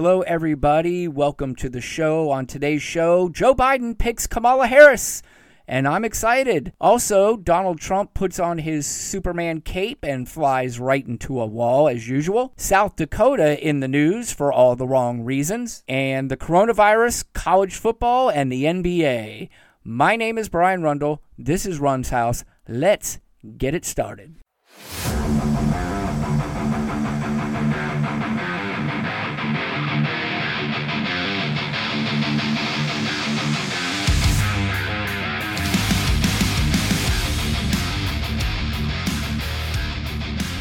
Hello, everybody. Welcome to the show. On today's show, Joe Biden picks Kamala Harris, and I'm excited. Also, Donald Trump puts on his Superman cape and flies right into a wall as usual. South Dakota in the news for all the wrong reasons, and the coronavirus, college football, and the NBA. My name is Brian Rundle. This is Run's House. Let's get it started.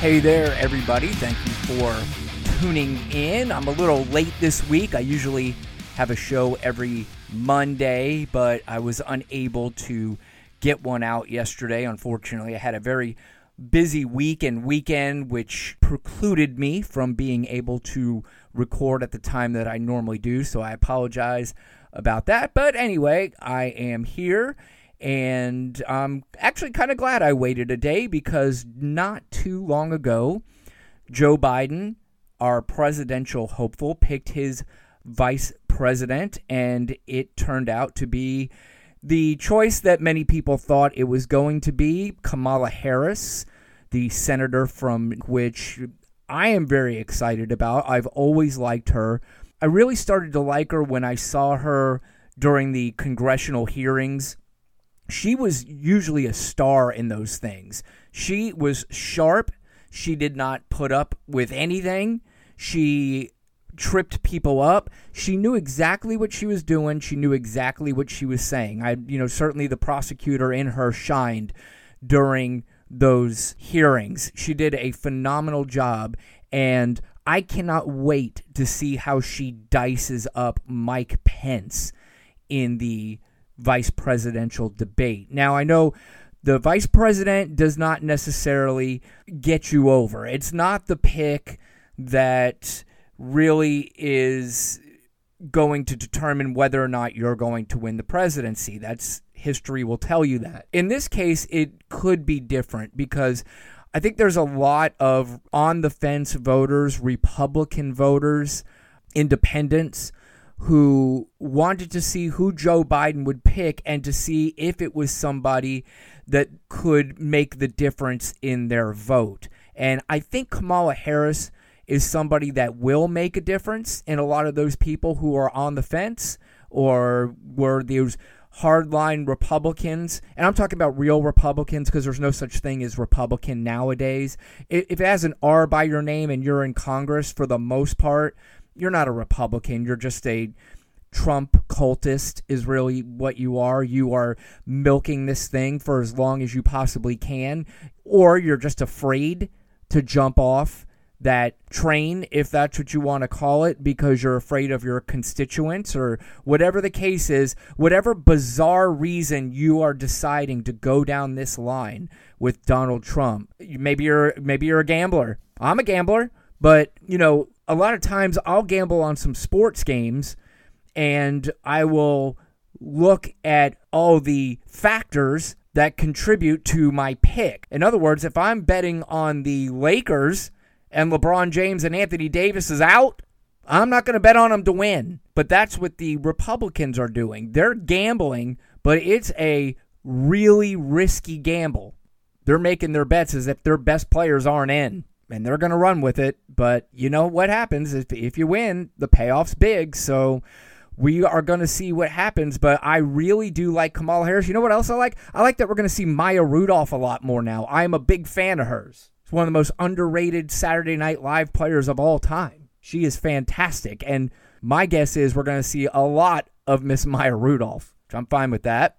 Hey there, everybody. Thank you for tuning in. I'm a little late this week. I usually have a show every Monday, but I was unable to get one out yesterday. Unfortunately, I had a very busy week and weekend, which precluded me from being able to record at the time that I normally do. So I apologize about that. But anyway, I am here and I'm actually kind of glad I waited a day because not too long ago, Joe Biden, our presidential hopeful, picked his vice president, and it turned out to be the choice that many people thought it was going to be Kamala Harris, the senator from which I am very excited about. I've always liked her. I really started to like her when I saw her during the congressional hearings she was usually a star in those things. She was sharp. She did not put up with anything. She tripped people up. She knew exactly what she was doing. She knew exactly what she was saying. I, you know, certainly the prosecutor in her shined during those hearings. She did a phenomenal job, and I cannot wait to see how she dices up Mike Pence in the vice presidential debate. Now, I know the vice president does not necessarily get you over, it's not the pick that really is going to determine whether or not you're going to win the presidency. That's history will tell you that. In this case, it could be different because I think there's a lot of on the fence voters, Republican voters, independents who wanted to see who Joe Biden would pick and to see if it was somebody that could make the difference in their vote. And I think Kamala Harris is somebody that will make a difference in a lot of those people who are on the fence or were those hardline Republicans, and I'm talking about real Republicans because there's no such thing as Republican nowadays. If it has an R by your name and you're in Congress for the most part, you're not a Republican. You're just a Trump cultist, is really what you are. You are milking this thing for as long as you possibly can, or you're just afraid to jump off that train, if that's what you want to call it, because you're afraid of your constituents or whatever the case is, whatever bizarre reason you are deciding to go down this line with Donald Trump. Maybe you're maybe you're a gambler. I'm a gambler, but you know, a lot of times I'll gamble on some sports games and I will look at all the factors that contribute to my pick. In other words, if I'm betting on the Lakers and LeBron James and Anthony Davis is out, I'm not going to bet on them to win. But that's what the Republicans are doing. They're gambling, but it's a really risky gamble. They're making their bets as if their best players aren't in and they're going to run with it. But you know what happens if if you win, the payoff's big. So we are going to see what happens. But I really do like Kamala Harris. You know what else I like? I like that we're going to see Maya Rudolph a lot more now. I am a big fan of hers. She's one of the most underrated Saturday Night Live players of all time. She is fantastic, and my guess is we're going to see a lot of Miss Maya Rudolph. I'm fine with that.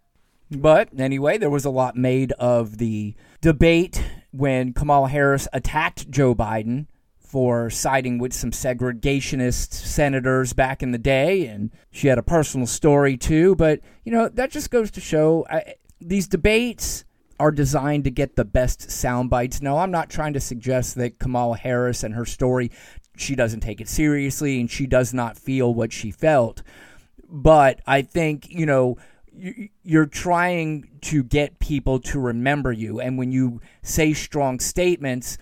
But anyway, there was a lot made of the debate when Kamala Harris attacked Joe Biden for siding with some segregationist senators back in the day. And she had a personal story too. But, you know, that just goes to show I, these debates are designed to get the best sound bites. No, I'm not trying to suggest that Kamala Harris and her story, she doesn't take it seriously and she does not feel what she felt. But I think, you know, you're trying to get people to remember you and when you say strong statements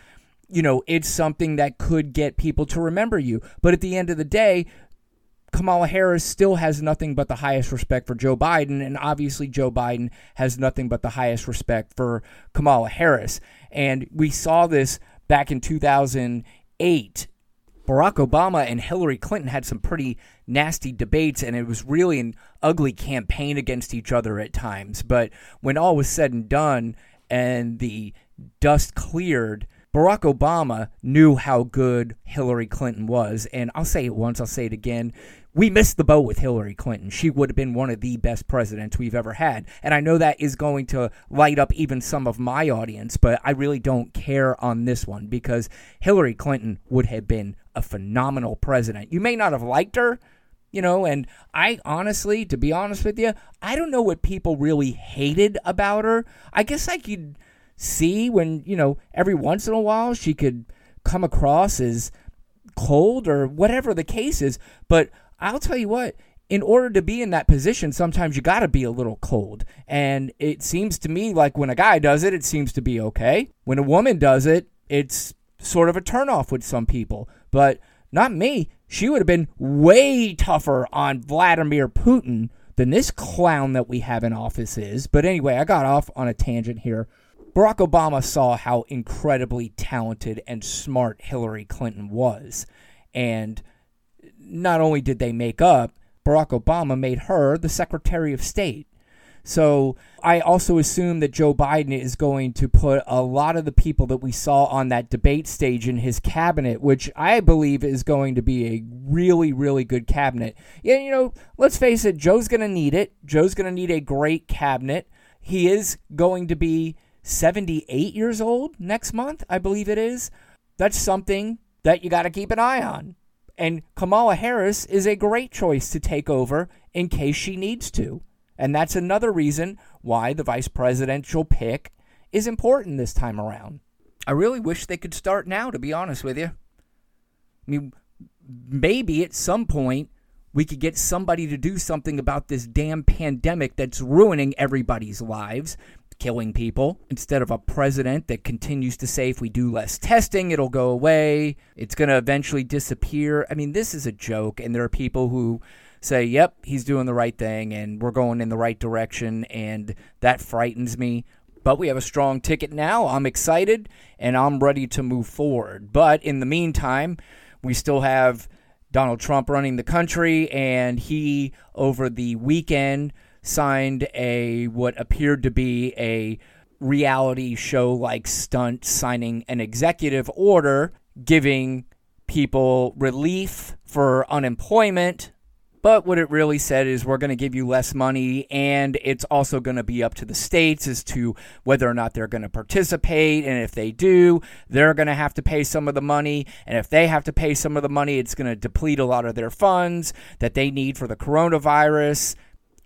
you know it's something that could get people to remember you but at the end of the day Kamala Harris still has nothing but the highest respect for Joe Biden, and obviously Joe Biden has nothing but the highest respect for Kamala Harris. And we saw this back in 2008. Barack Obama and Hillary Clinton had some pretty nasty debates, and it was really an ugly campaign against each other at times. But when all was said and done and the dust cleared, Barack Obama knew how good Hillary Clinton was. And I'll say it once, I'll say it again. We missed the boat with Hillary Clinton. She would have been one of the best presidents we've ever had. And I know that is going to light up even some of my audience, but I really don't care on this one because Hillary Clinton would have been a phenomenal president. You may not have liked her, you know, and I honestly, to be honest with you, I don't know what people really hated about her. I guess I could see when, you know, every once in a while she could come across as cold or whatever the case is. But I'll tell you what, in order to be in that position, sometimes you got to be a little cold. And it seems to me like when a guy does it, it seems to be okay. When a woman does it, it's sort of a turnoff with some people. But not me. She would have been way tougher on Vladimir Putin than this clown that we have in office is. But anyway, I got off on a tangent here. Barack Obama saw how incredibly talented and smart Hillary Clinton was. And not only did they make up, Barack Obama made her the Secretary of State. So I also assume that Joe Biden is going to put a lot of the people that we saw on that debate stage in his cabinet, which I believe is going to be a really, really good cabinet. Yeah, you know, let's face it, Joe's going to need it. Joe's going to need a great cabinet. He is going to be 78 years old next month, I believe it is. That's something that you got to keep an eye on. And Kamala Harris is a great choice to take over in case she needs to. And that's another reason why the vice presidential pick is important this time around. I really wish they could start now, to be honest with you. I mean, maybe at some point we could get somebody to do something about this damn pandemic that's ruining everybody's lives killing people instead of a president that continues to say if we do less testing, it'll go away. It's going to eventually disappear. I mean, this is a joke, and there are people who say, yep, he's doing the right thing and we're going in the right direction, and that frightens me. But we have a strong ticket now. I'm excited and I'm ready to move forward. But in the meantime, we still have Donald Trump running the country, and he, over the weekend, signed a what appeared to be a reality show like stunt signing an executive order giving people relief for unemployment but what it really said is we're going to give you less money, and it's also going to be up to the states as to whether or not they're going to participate. And if they do, they're going to have to pay some of the money. And if they have to pay some of the money, it's going to deplete a lot of their funds that they need for the coronavirus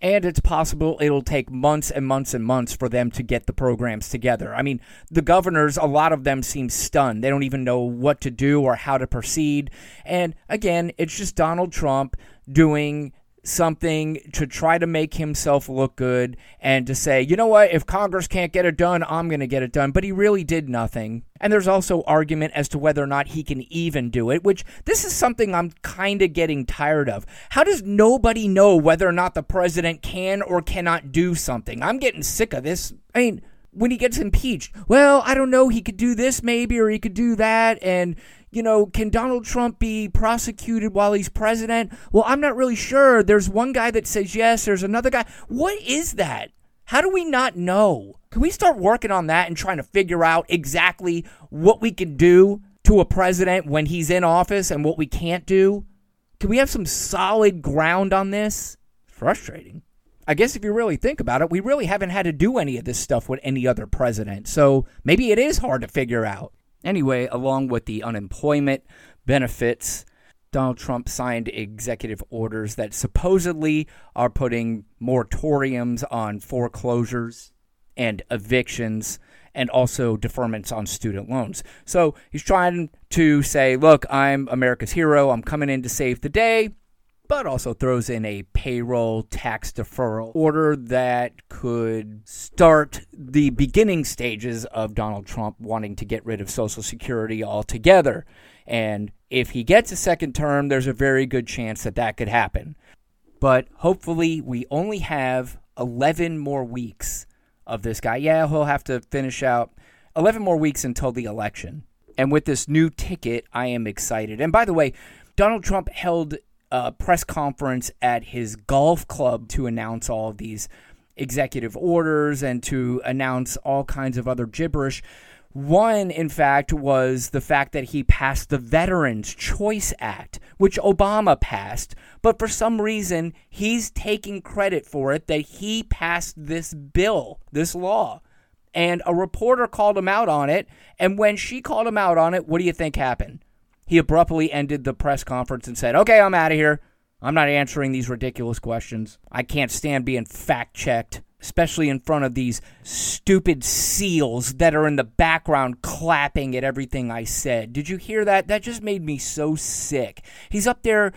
and it's possible it'll take months and months and months for them to get the programs together. I mean, the governors, a lot of them seem stunned. They don't even know what to do or how to proceed. And again, it's just Donald Trump doing something to try to make himself look good and to say, you know what, if Congress can't get it done, I'm going to get it done. But he really did nothing. And there's also argument as to whether or not he can even do it, which this is something I'm kind of getting tired of. How does nobody know whether or not the president can or cannot do something? I'm getting sick of this. I mean, when he gets impeached, well, I don't know, he could do this maybe or he could do that and you know, can Donald Trump be prosecuted while he's president? Well, I'm not really sure. There's one guy that says yes, there's another guy. What is that? How do we not know? Can we start working on that and trying to figure out exactly what we can do to a president when he's in office and what we can't do? Can we have some solid ground on this? Frustrating. I guess if you really think about it, we really haven't had to do any of this stuff with any other president. So maybe it is hard to figure out. Anyway, along with the unemployment benefits, Donald Trump signed executive orders that supposedly are putting moratoriums on foreclosures and evictions and also deferments on student loans. So he's trying to say, look, I'm America's hero. I'm coming in to save the day but also throws in a payroll tax deferral order that could start the beginning stages of Donald Trump wanting to get rid of Social Security altogether. And if he gets a second term, there's a very good chance that that could happen. But hopefully, we only have 11 more weeks of this guy. Yeah, he'll have to finish out 11 more weeks until the election. And with this new ticket, I am excited. And by the way, Donald Trump held a press conference at his golf club to announce all of these executive orders and to announce all kinds of other gibberish. One, in fact, was the fact that he passed the Veterans Choice Act, which Obama passed, but for some reason, he's taking credit for it that he passed this bill, this law. And a reporter called him out on it. And when she called him out on it, what do you think happened? He abruptly ended the press conference and said, Okay, I'm out of here. I'm not answering these ridiculous questions. I can't stand being fact checked especially in front of these stupid seals that are in the background clapping at everything I said. Did you hear that? That just made me so sick. He's up there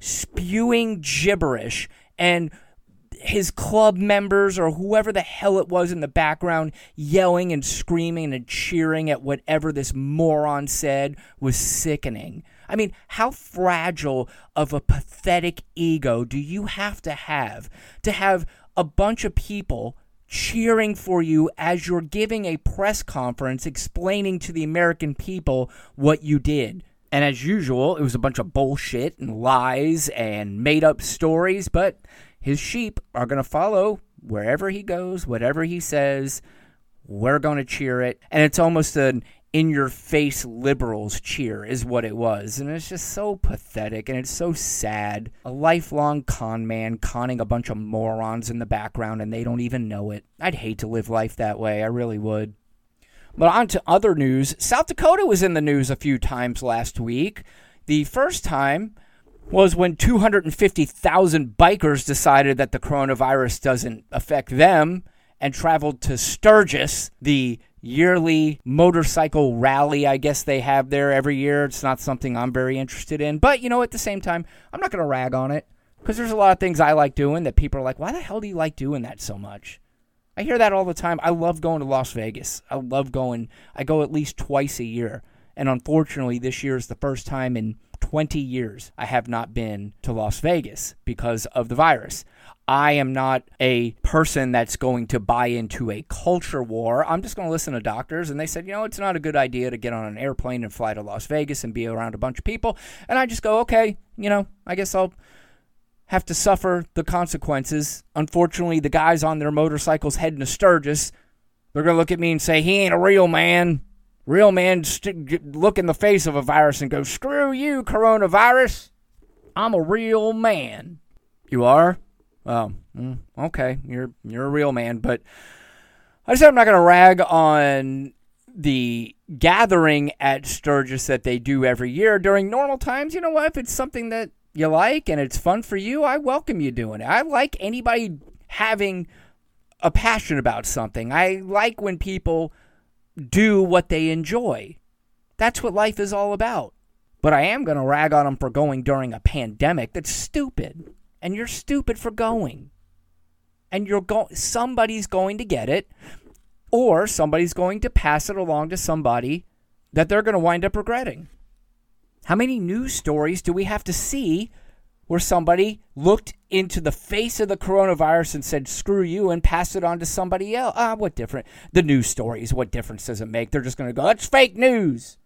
spewing gibberish and his club members or whoever the hell it was in the background yelling and screaming and cheering at whatever this moron said was sickening. I mean, how fragile of a pathetic ego do you have to have to have a bunch of people cheering for you as you're giving a press conference explaining to the American people what you did. And as usual, it was a bunch of bullshit and lies and made up stories, but his sheep are going to follow wherever he goes, whatever he says. We're going to cheer it. And it's almost an in your face liberals cheer is what it was. And it's just so pathetic and it's so sad. A lifelong con man conning a bunch of morons in the background and they don't even know it. I'd hate to live life that way. I really would. But on to other news. South Dakota was in the news a few times last week. The first time was when 250,000 bikers decided that the coronavirus doesn't affect them and traveled to Sturgis, the yearly motorcycle rally, I guess they have there every year. It's not something I'm very interested in. But, you know, at the same time, I'm not going to rag on it because there's a lot of things I like doing that people are like, why the hell do you like doing that so much? I hear that all the time. I love going to Las Vegas. I love going, I go at least twice a year. And unfortunately, this year is the first time in 20 years I have not been to Las Vegas because of the virus. I am not a person that's going to buy into a culture war. I'm just going to listen to doctors. And they said, you know, it's not a good idea to get on an airplane and fly to Las Vegas and be around a bunch of people. And I just go, okay, you know, I guess I'll have to suffer the consequences. Unfortunately, the guys on their motorcycles heading to Sturgis, they're going to look at me and say, he ain't a real man. Real man st- look in the face of a virus and go, screw you, coronavirus. I'm a real man. You are? Oh, okay. You're you're a real man, but I said I'm not going to rag on the gathering at Sturgis that they do every year during normal times. You know what? If it's something that you like and it's fun for you, I welcome you doing it. I like anybody having a passion about something. I like when people do what they enjoy. That's what life is all about. But I am going to rag on them for going during a pandemic. That's stupid and you're stupid for going. And you're going somebody's going to get it or somebody's going to pass it along to somebody that they're going to wind up regretting. How many news stories do we have to see where somebody looked into the face of the coronavirus and said, screw you, and passed it on to somebody else? Ah, what different? The news stories, what difference does it make? They're just going to go, that's fake news.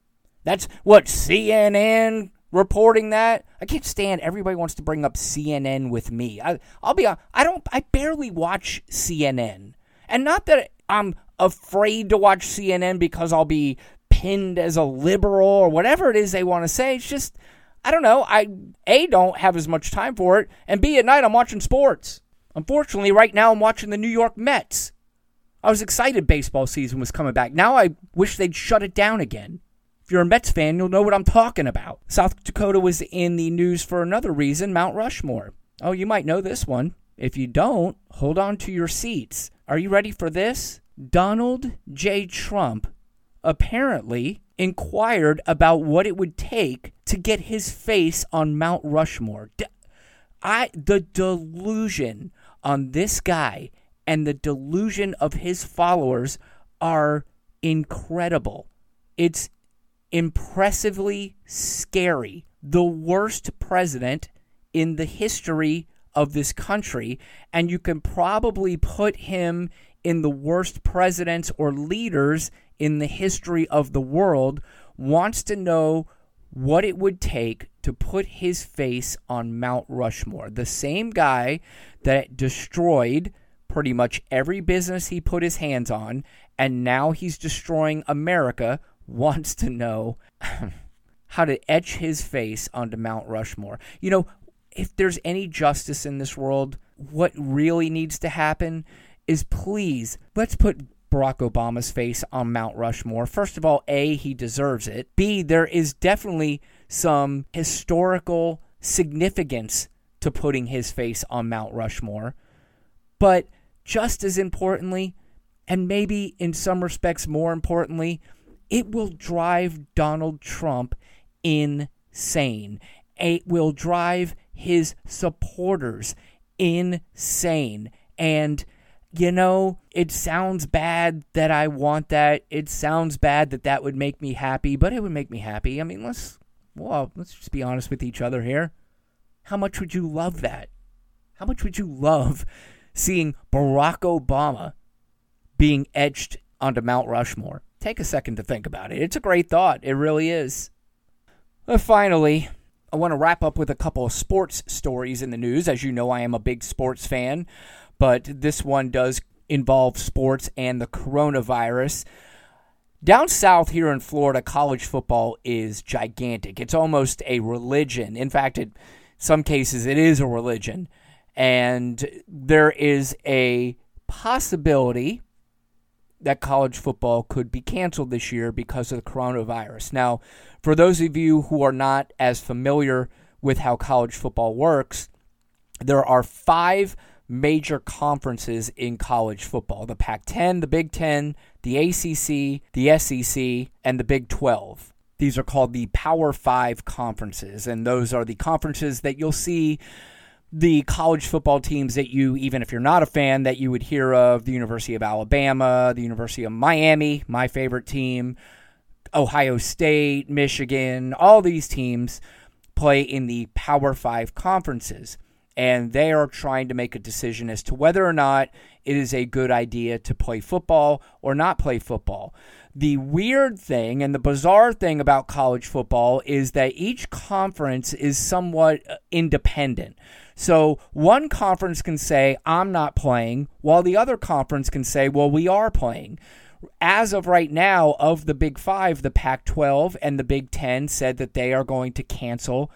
That's what CNN reporting that. I can't stand everybody wants to bring up CNN with me. I, I'll be I don't I barely watch CNN. And not that I'm afraid to watch CNN because I'll be pinned as a liberal or whatever it is they want to say. It's just I don't know. I A don't have as much time for it and B at night I'm watching sports. Unfortunately, right now I'm watching the New York Mets. I was excited baseball season was coming back. Now I wish they'd shut it down again. If you're a Mets fan, you'll know what I'm talking about. South Dakota was in the news for another reason Mount Rushmore. Oh, you might know this one. If you don't, hold on to your seats. Are you ready for this? Donald J. Trump apparently inquired about what it would take to get his face on Mount Rushmore. I the delusion on this guy and the delusion of his followers are incredible. It's impressively scary, the worst president in the history of this country, and you can probably put him in the worst presidents or leaders in the history of the world, wants to know what it would take to put his face on Mount Rushmore. The same guy that destroyed pretty much every business he put his hands on, and now he's destroying America, wants to know how to etch his face onto Mount Rushmore. You know, if there's any justice in this world, what really needs to happen is please let's put Barack Obama's face on Mount Rushmore. First of all, A, he deserves it. B, there is definitely some historical significance to putting his face on Mount Rushmore. But just as importantly, and maybe in some respects more importantly, it will drive Donald Trump insane. It will drive his supporters insane. And, you know, it sounds bad that I want that. It sounds bad that that would make me happy, but it would make me happy. I mean, let's, well, let's just be honest with each other here. How much would you love that? How much would you love seeing Barack Obama being etched onto Mount Rushmore? Take a second to think about it. It's a great thought. It really is. Uh, finally, I want to wrap up with a couple of sports stories in the news. As you know, I am a big sports fan, but this one does involve sports and the coronavirus. Down south here in Florida, college football is gigantic. It's almost a religion. In fact, in some cases, it is a religion. And there is a possibility that college football could be canceled this year because of the coronavirus. Now, for those of you who are not as familiar with how college football works, there are five major conferences in college football the Pac 10, the Big 10, the ACC, the SEC, and the Big 12. These are called the Power Five conferences, and those are the conferences that you'll see the college football teams that you, even if you're not a fan, that you would hear of the University of Alabama, the University of Miami, my favorite team, Ohio State, Michigan, all these teams play in the Power Five conferences. And they are trying to make a decision as to whether or not it is a good idea to play football or not play football. The weird thing and the bizarre thing about college football is that each conference is somewhat uh, independent. So one conference can say, I'm not playing, while the other conference can say, well, we are playing. As of right now, of the Big Five, the Pac 12 and the Big Ten said that they are going to cancel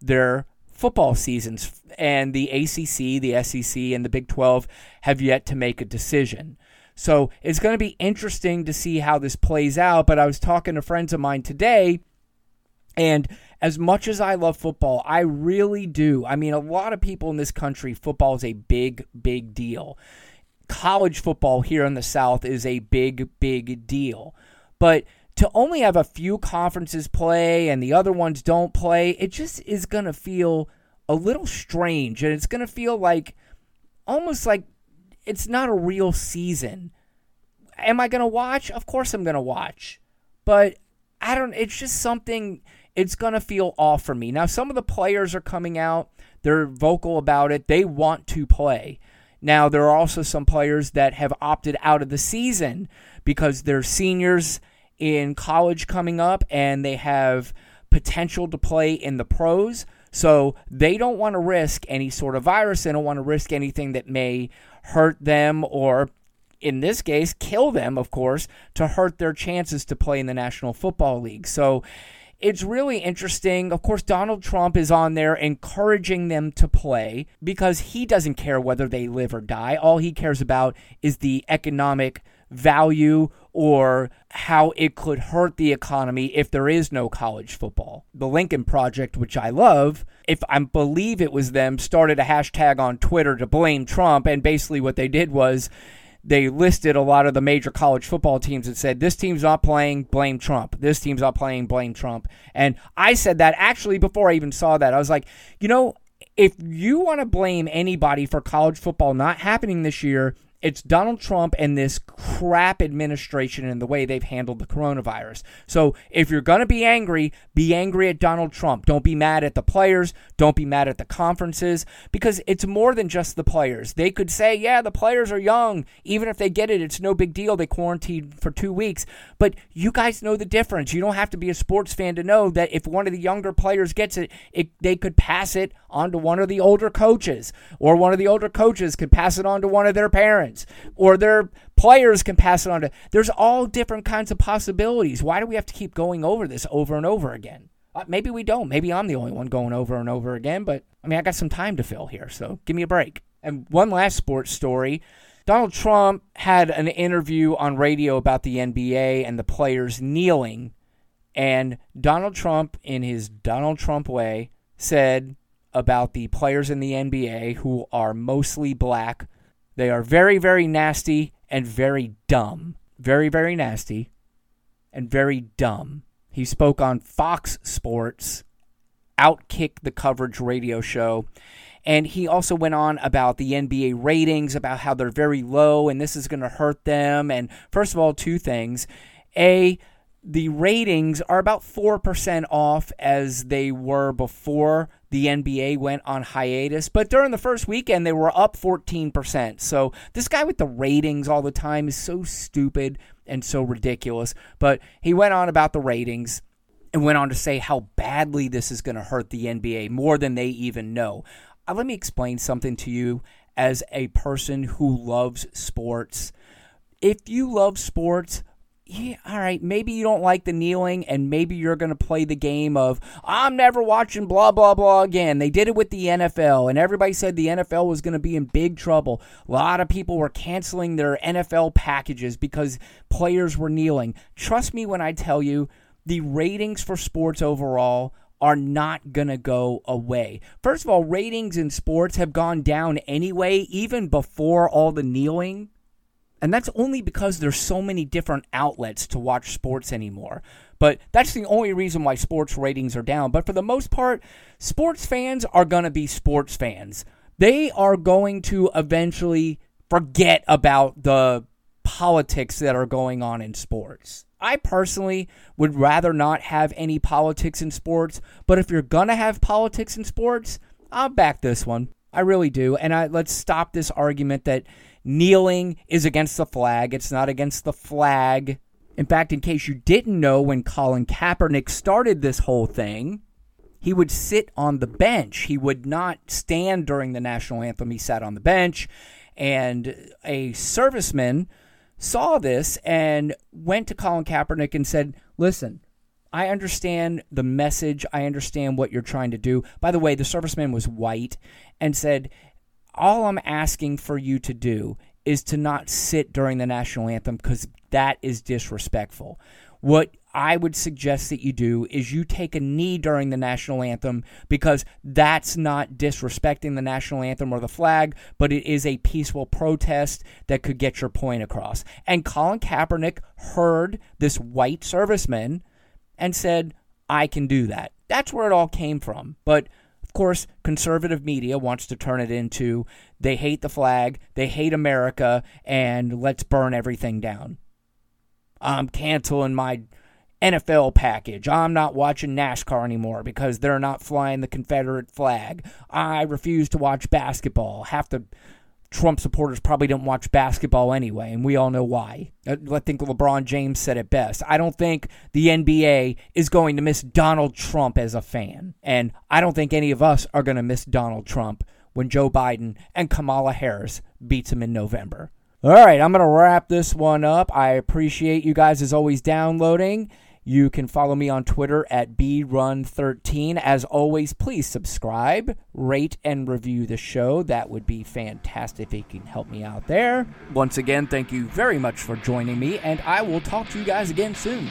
their football seasons. And the ACC, the SEC, and the Big 12 have yet to make a decision. So it's going to be interesting to see how this plays out. But I was talking to friends of mine today, and as much as I love football, I really do. I mean, a lot of people in this country, football is a big, big deal. College football here in the South is a big, big deal. But to only have a few conferences play and the other ones don't play, it just is going to feel a little strange. And it's going to feel like almost like it's not a real season. Am I going to watch? Of course I'm going to watch. But I don't, it's just something it's going to feel off for me. Now, some of the players are coming out, they're vocal about it, they want to play. Now, there are also some players that have opted out of the season because they're seniors in college coming up and they have potential to play in the pros. So they don't want to risk any sort of virus. They don't want to risk anything that may hurt them or, in this case, kill them, of course, to hurt their chances to play in the National Football League. So it's really interesting. Of course, Donald Trump is on there encouraging them to play because he doesn't care whether they live or die. All he cares about is the economic value or how it could hurt the economy if there is no college football. The Lincoln Project, which I love, if I believe it was them, started a hashtag on Twitter to blame Trump. And basically, what they did was they listed a lot of the major college football teams and said, This team's not playing, blame Trump. This team's not playing, blame Trump. And I said that actually before I even saw that. I was like, you know, if you want to blame anybody for college football not happening this year, It's Donald Trump and this crap administration and the way they've handled the coronavirus. So if you're going to be angry, be angry at Donald Trump. Don't be mad at the players. Don't be mad at the conferences because it's more than just the players. They could say, yeah, the players are young. Even if they get it, it's no big deal. They quarantined for two weeks. But you guys know the difference. You don't have to be a sports fan to know that if one of the younger players gets it, it they could pass it on to one of the older coaches, or one of the older coaches could pass it on to one of their parents parents or their players can pass it on to. There's all different kinds of possibilities. Why do we have to keep going over this over and over again? Uh, maybe we don't. Maybe I'm the only one going over and over again, but I mean, I got some time to fill here, so give me a break. And one last sports story. Donald Trump had an interview on radio about the NBA and the players kneeling. And Donald Trump, in his Donald Trump way, said about the players in the NBA who are mostly black they are very, very nasty and very dumb. Very, very nasty and very dumb. He spoke on Fox Sports, Outkick the Coverage radio show. And he also went on about the NBA ratings, about how they're very low and this is going to hurt them. And first of all, two things. A, the ratings are about 4% off as they were before the NBA went on hiatus. But during the first weekend, they were up 14%. So this guy with the ratings all the time is so stupid and so ridiculous. But he went on about the ratings and went on to say how badly this is going to hurt the NBA more than they even know. Uh, let me explain something to you as a person who loves sports. If you love sports, yeah, all right, maybe you don't like the kneeling, and maybe you're going to play the game of, I'm never watching blah, blah, blah again. They did it with the NFL, and everybody said the NFL was going to be in big trouble. A lot of people were canceling their NFL packages because players were kneeling. Trust me when I tell you, the ratings for sports overall are not going to go away. First of all, ratings in sports have gone down anyway, even before all the kneeling. And that's only because there's so many different outlets to watch sports anymore. But that's the only reason why sports ratings are down. But for the most part, sports fans are going to be sports fans. They are going to eventually forget about the politics that are going on in sports. I personally would rather not have any politics in sports, but if you're going to have politics in sports, I'll back this one. I really do. And I, let's stop this argument that kneeling is against the flag. It's not against the flag. In fact, in case you didn't know, when Colin Kaepernick started this whole thing, he would sit on the bench. He would not stand during the national anthem. He sat on the bench. And a serviceman saw this and went to Colin Kaepernick and said, Listen, I understand the message. I understand what you're trying to do. By the way, the serviceman was white and said, all I'm asking for you to do is to not sit during the national anthem because that is disrespectful. What I would suggest that you do is you take a knee during the national anthem because that's not disrespecting the national anthem or the flag, but it is a peaceful protest that could get your point across. And Colin Kaepernick heard this white serviceman and said, I can do that. That's where it all came from. But course, conservative media wants to turn it into they hate the flag, they hate America, and let's burn everything down. I'm canceling my NFL package. I'm not watching NASCAR anymore because they're not flying the Confederate flag. I refuse to watch basketball. Half the Trump supporters probably don't watch basketball anyway, and we all know why. Uh, I think LeBron James said it best. I don't think the NBA is going to miss Donald Trump as a fan, and I don't think any of us are going to miss Donald Trump when Joe Biden and Kamala Harris beats him in November. All right, I'm going to wrap this one up. I appreciate you guys as always downloading. You can follow me on Twitter at brun13. As always, please subscribe, rate, and review the show. That would be fantastic if you can help me out there. Once again, thank you very much for joining me, and I will talk to you guys again soon.